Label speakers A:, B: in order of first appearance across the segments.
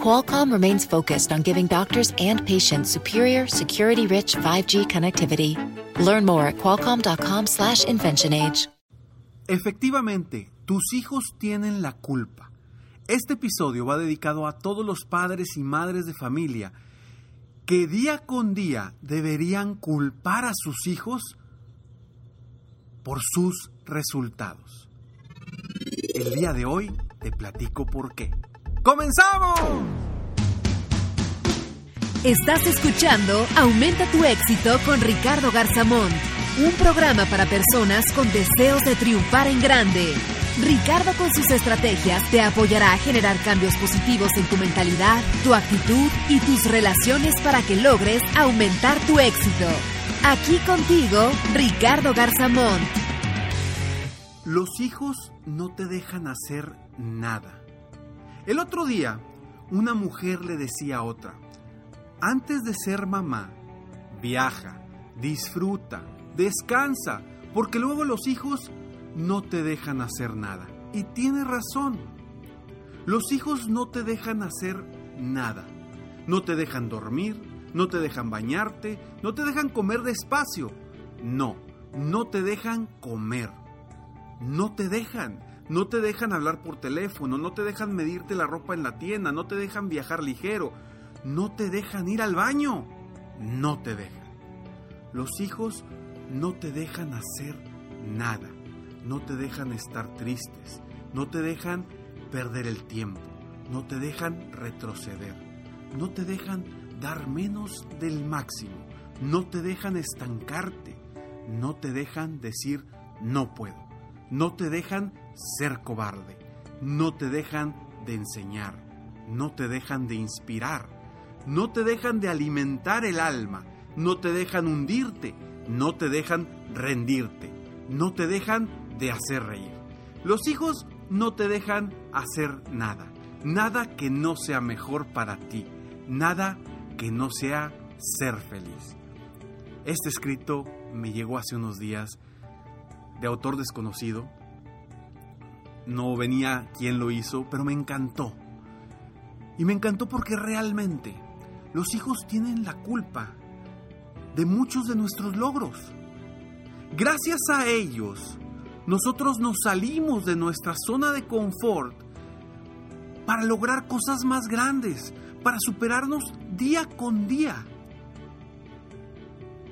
A: Qualcomm remains focused on giving doctors and patients superior, security-rich 5G connectivity. Learn more at qualcomm.com/inventionage.
B: Efectivamente, tus hijos tienen la culpa. Este episodio va dedicado a todos los padres y madres de familia que día con día deberían culpar a sus hijos por sus resultados. El día de hoy te platico por qué. ¡Comenzamos!
C: Estás escuchando Aumenta tu éxito con Ricardo Garzamón, un programa para personas con deseos de triunfar en grande. Ricardo con sus estrategias te apoyará a generar cambios positivos en tu mentalidad, tu actitud y tus relaciones para que logres aumentar tu éxito. Aquí contigo, Ricardo Garzamón.
B: Los hijos no te dejan hacer nada. El otro día, una mujer le decía a otra, antes de ser mamá, viaja, disfruta, descansa, porque luego los hijos no te dejan hacer nada. Y tiene razón. Los hijos no te dejan hacer nada. No te dejan dormir, no te dejan bañarte, no te dejan comer despacio. No, no te dejan comer. No te dejan. No te dejan hablar por teléfono, no te dejan medirte la ropa en la tienda, no te dejan viajar ligero, no te dejan ir al baño. No te dejan. Los hijos no te dejan hacer nada. No te dejan estar tristes. No te dejan perder el tiempo. No te dejan retroceder. No te dejan dar menos del máximo. No te dejan estancarte. No te dejan decir no puedo. No te dejan ser cobarde. No te dejan de enseñar. No te dejan de inspirar. No te dejan de alimentar el alma. No te dejan hundirte. No te dejan rendirte. No te dejan de hacer reír. Los hijos no te dejan hacer nada. Nada que no sea mejor para ti. Nada que no sea ser feliz. Este escrito me llegó hace unos días de autor desconocido. No venía quién lo hizo, pero me encantó. Y me encantó porque realmente los hijos tienen la culpa de muchos de nuestros logros. Gracias a ellos, nosotros nos salimos de nuestra zona de confort para lograr cosas más grandes, para superarnos día con día.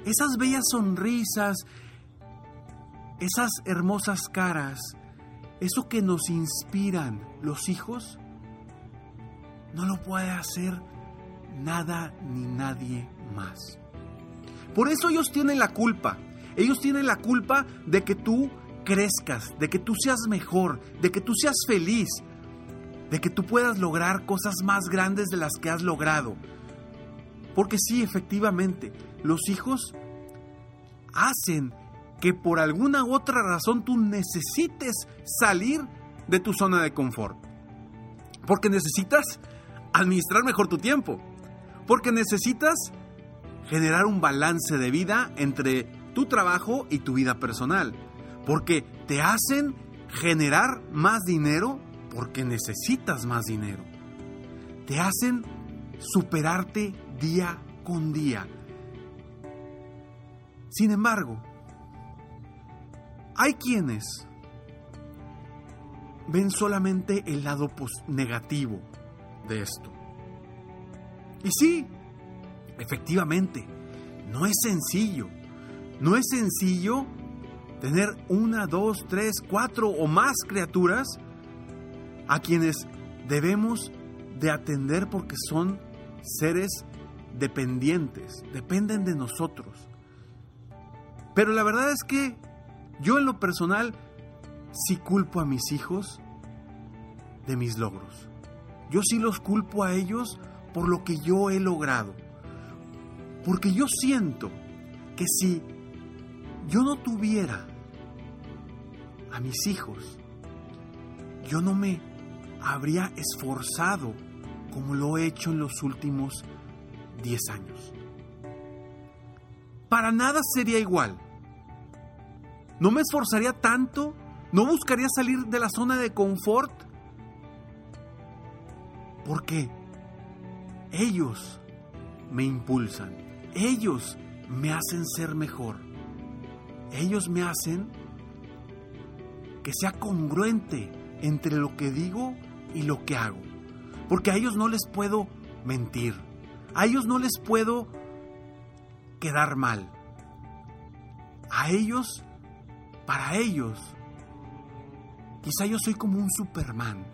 B: Esas bellas sonrisas, esas hermosas caras, eso que nos inspiran los hijos, no lo puede hacer nada ni nadie más. Por eso ellos tienen la culpa. Ellos tienen la culpa de que tú crezcas, de que tú seas mejor, de que tú seas feliz, de que tú puedas lograr cosas más grandes de las que has logrado. Porque sí, efectivamente, los hijos hacen que por alguna otra razón tú necesites salir de tu zona de confort. Porque necesitas administrar mejor tu tiempo. Porque necesitas generar un balance de vida entre tu trabajo y tu vida personal. Porque te hacen generar más dinero porque necesitas más dinero. Te hacen superarte día con día. Sin embargo, hay quienes ven solamente el lado negativo de esto. Y sí, efectivamente, no es sencillo. No es sencillo tener una, dos, tres, cuatro o más criaturas a quienes debemos de atender porque son seres dependientes, dependen de nosotros. Pero la verdad es que yo en lo personal sí culpo a mis hijos de mis logros. Yo sí los culpo a ellos por lo que yo he logrado. Porque yo siento que si yo no tuviera a mis hijos, yo no me habría esforzado como lo he hecho en los últimos 10 años. Para nada sería igual. No me esforzaría tanto, no buscaría salir de la zona de confort, porque ellos me impulsan, ellos me hacen ser mejor, ellos me hacen que sea congruente entre lo que digo y lo que hago. Porque a ellos no les puedo mentir. A ellos no les puedo quedar mal. A ellos, para ellos, quizá yo soy como un Superman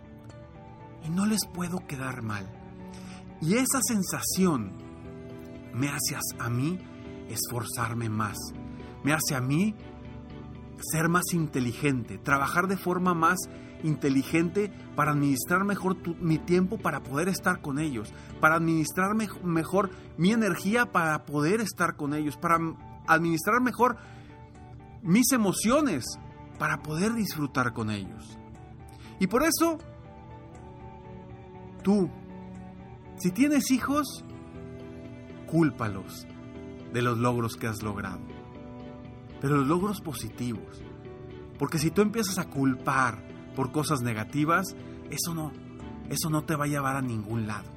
B: y no les puedo quedar mal. Y esa sensación me hace a mí esforzarme más. Me hace a mí ser más inteligente, trabajar de forma más inteligente para administrar mejor mi tiempo para poder estar con ellos, para administrar mejor mi energía para poder estar con ellos, para administrar mejor mis emociones para poder disfrutar con ellos. Y por eso, tú, si tienes hijos, cúlpalos de los logros que has logrado, pero los logros positivos. Porque si tú empiezas a culpar por cosas negativas, eso no, eso no te va a llevar a ningún lado.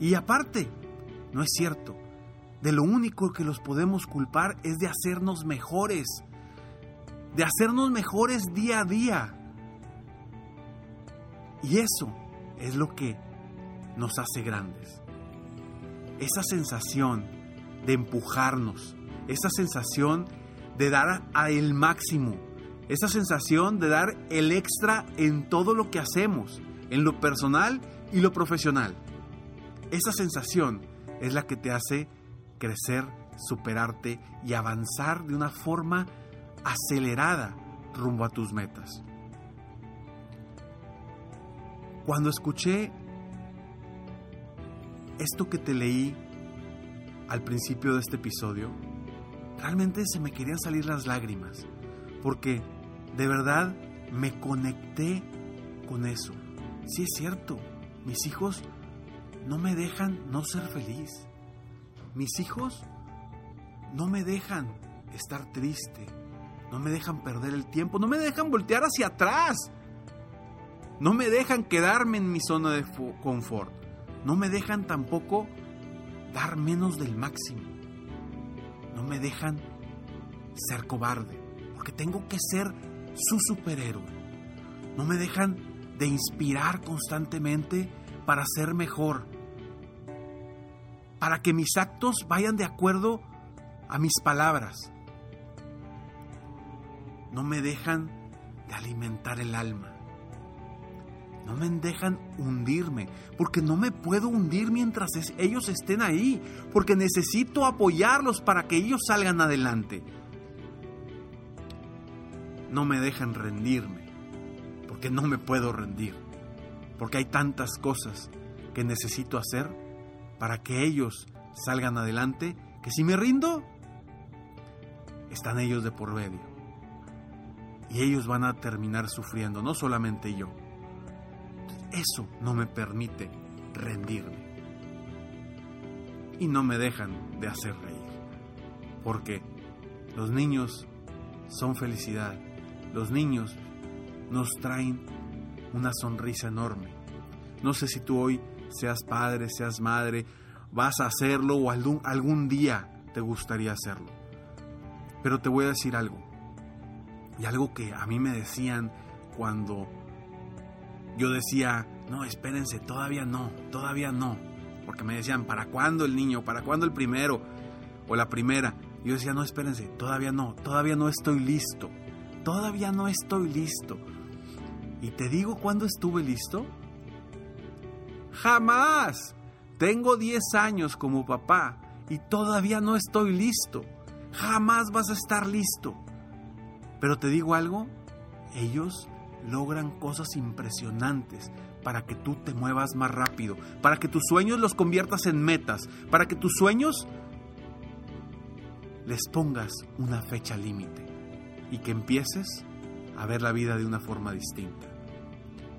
B: Y aparte, no es cierto. De lo único que los podemos culpar es de hacernos mejores, de hacernos mejores día a día. Y eso es lo que nos hace grandes. Esa sensación de empujarnos, esa sensación de dar a el máximo, esa sensación de dar el extra en todo lo que hacemos, en lo personal y lo profesional. Esa sensación es la que te hace crecer, superarte y avanzar de una forma acelerada rumbo a tus metas. Cuando escuché esto que te leí al principio de este episodio, realmente se me querían salir las lágrimas, porque de verdad me conecté con eso. Sí es cierto, mis hijos no me dejan no ser feliz. Mis hijos no me dejan estar triste, no me dejan perder el tiempo, no me dejan voltear hacia atrás. No me dejan quedarme en mi zona de confort. No me dejan tampoco dar menos del máximo. No me dejan ser cobarde, porque tengo que ser su superhéroe. No me dejan de inspirar constantemente para ser mejor, para que mis actos vayan de acuerdo a mis palabras. No me dejan de alimentar el alma. No me dejan hundirme, porque no me puedo hundir mientras ellos estén ahí, porque necesito apoyarlos para que ellos salgan adelante no me dejan rendirme, porque no me puedo rendir, porque hay tantas cosas que necesito hacer para que ellos salgan adelante, que si me rindo, están ellos de por medio. Y ellos van a terminar sufriendo, no solamente yo. Eso no me permite rendirme. Y no me dejan de hacer reír. Porque los niños son felicidad los niños nos traen una sonrisa enorme. No sé si tú hoy seas padre, seas madre, vas a hacerlo o algún, algún día te gustaría hacerlo. Pero te voy a decir algo. Y algo que a mí me decían cuando yo decía, no, espérense, todavía no, todavía no. Porque me decían, ¿para cuándo el niño? ¿Para cuándo el primero? O la primera. yo decía, no, espérense, todavía no, todavía no estoy listo todavía no estoy listo. ¿Y te digo cuándo estuve listo? Jamás. Tengo 10 años como papá y todavía no estoy listo. Jamás vas a estar listo. Pero te digo algo, ellos logran cosas impresionantes para que tú te muevas más rápido, para que tus sueños los conviertas en metas, para que tus sueños les pongas una fecha límite y que empieces a ver la vida de una forma distinta.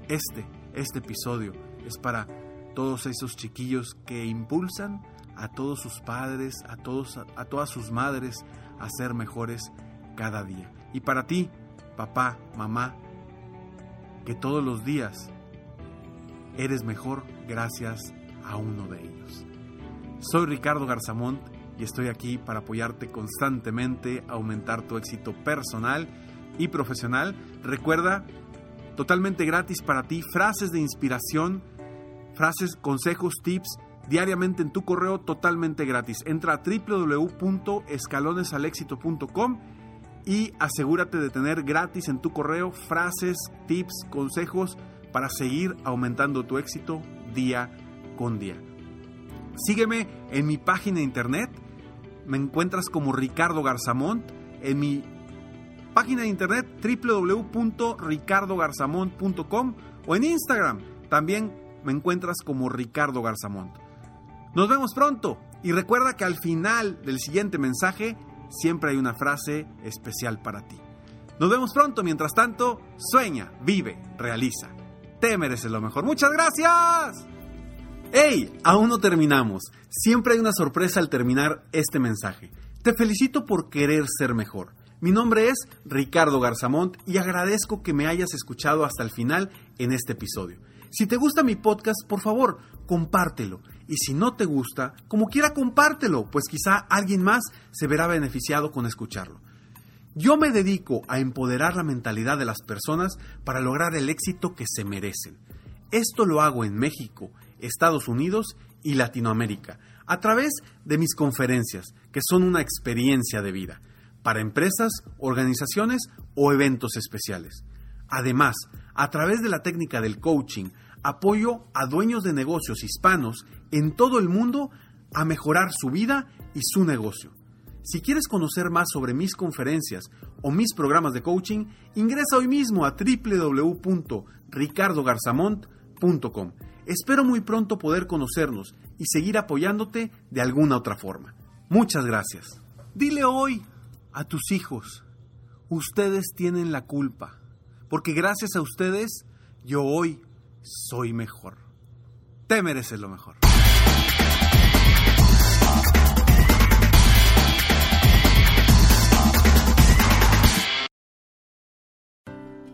B: Este, este episodio es para todos esos chiquillos que impulsan a todos sus padres, a, todos, a todas sus madres a ser mejores cada día. Y para ti, papá, mamá, que todos los días eres mejor gracias a uno de ellos. Soy Ricardo Garzamont y estoy aquí para apoyarte constantemente, aumentar tu éxito personal y profesional. Recuerda, totalmente gratis para ti, frases de inspiración, frases, consejos, tips diariamente en tu correo totalmente gratis. Entra a www.escalonesalexito.com y asegúrate de tener gratis en tu correo frases, tips, consejos para seguir aumentando tu éxito día con día. Sígueme en mi página de internet. Me encuentras como Ricardo Garzamont en mi página de internet www.ricardogarzamont.com o en Instagram también me encuentras como Ricardo Garzamont. Nos vemos pronto y recuerda que al final del siguiente mensaje siempre hay una frase especial para ti. Nos vemos pronto, mientras tanto, sueña, vive, realiza. Te mereces lo mejor. Muchas gracias. ¡Hey! Aún no terminamos. Siempre hay una sorpresa al terminar este mensaje. Te felicito por querer ser mejor. Mi nombre es Ricardo Garzamont y agradezco que me hayas escuchado hasta el final en este episodio. Si te gusta mi podcast, por favor, compártelo. Y si no te gusta, como quiera compártelo, pues quizá alguien más se verá beneficiado con escucharlo. Yo me dedico a empoderar la mentalidad de las personas para lograr el éxito que se merecen. Esto lo hago en México, Estados Unidos y Latinoamérica, a través de mis conferencias, que son una experiencia de vida, para empresas, organizaciones o eventos especiales. Además, a través de la técnica del coaching, apoyo a dueños de negocios hispanos en todo el mundo a mejorar su vida y su negocio. Si quieres conocer más sobre mis conferencias o mis programas de coaching, ingresa hoy mismo a www.ricardogarzamont.com. Espero muy pronto poder conocernos y seguir apoyándote de alguna otra forma. Muchas gracias. Dile hoy a tus hijos, ustedes tienen la culpa, porque gracias a ustedes yo hoy soy mejor. Te mereces lo mejor.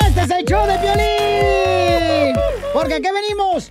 D: Este es el show de violín. Porque aquí venimos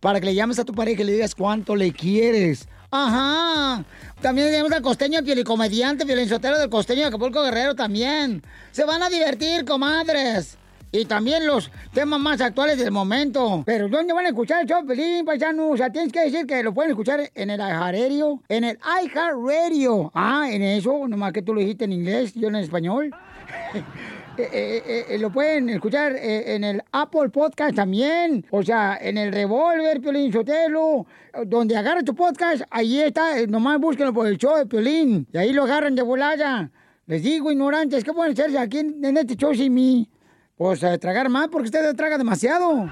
D: para que le llames a tu pareja y le digas cuánto le quieres. Ajá. También tenemos al costeño comediante, violinsotero del costeño de Acapulco Guerrero también. Se van a divertir, comadres. Y también los temas más actuales del momento. Pero ¿dónde van a escuchar el show, Pelín, paisano? O sea, tienes que decir que lo pueden escuchar en el iHeartRadio. En el iHeartRadio. Ah, en eso, nomás que tú lo dijiste en inglés, yo en español. Eh, eh, eh, lo pueden escuchar en el Apple Podcast también. O sea, en el Revolver, Piolín Sotelo. Donde agarra tu podcast, ahí está. Nomás búsquenlo por el show de Piolín. Y ahí lo agarran de volada. Les digo, ignorantes, ¿qué pueden hacerse aquí en, este show sin mí? Pues tragar más porque usted traga demasiado.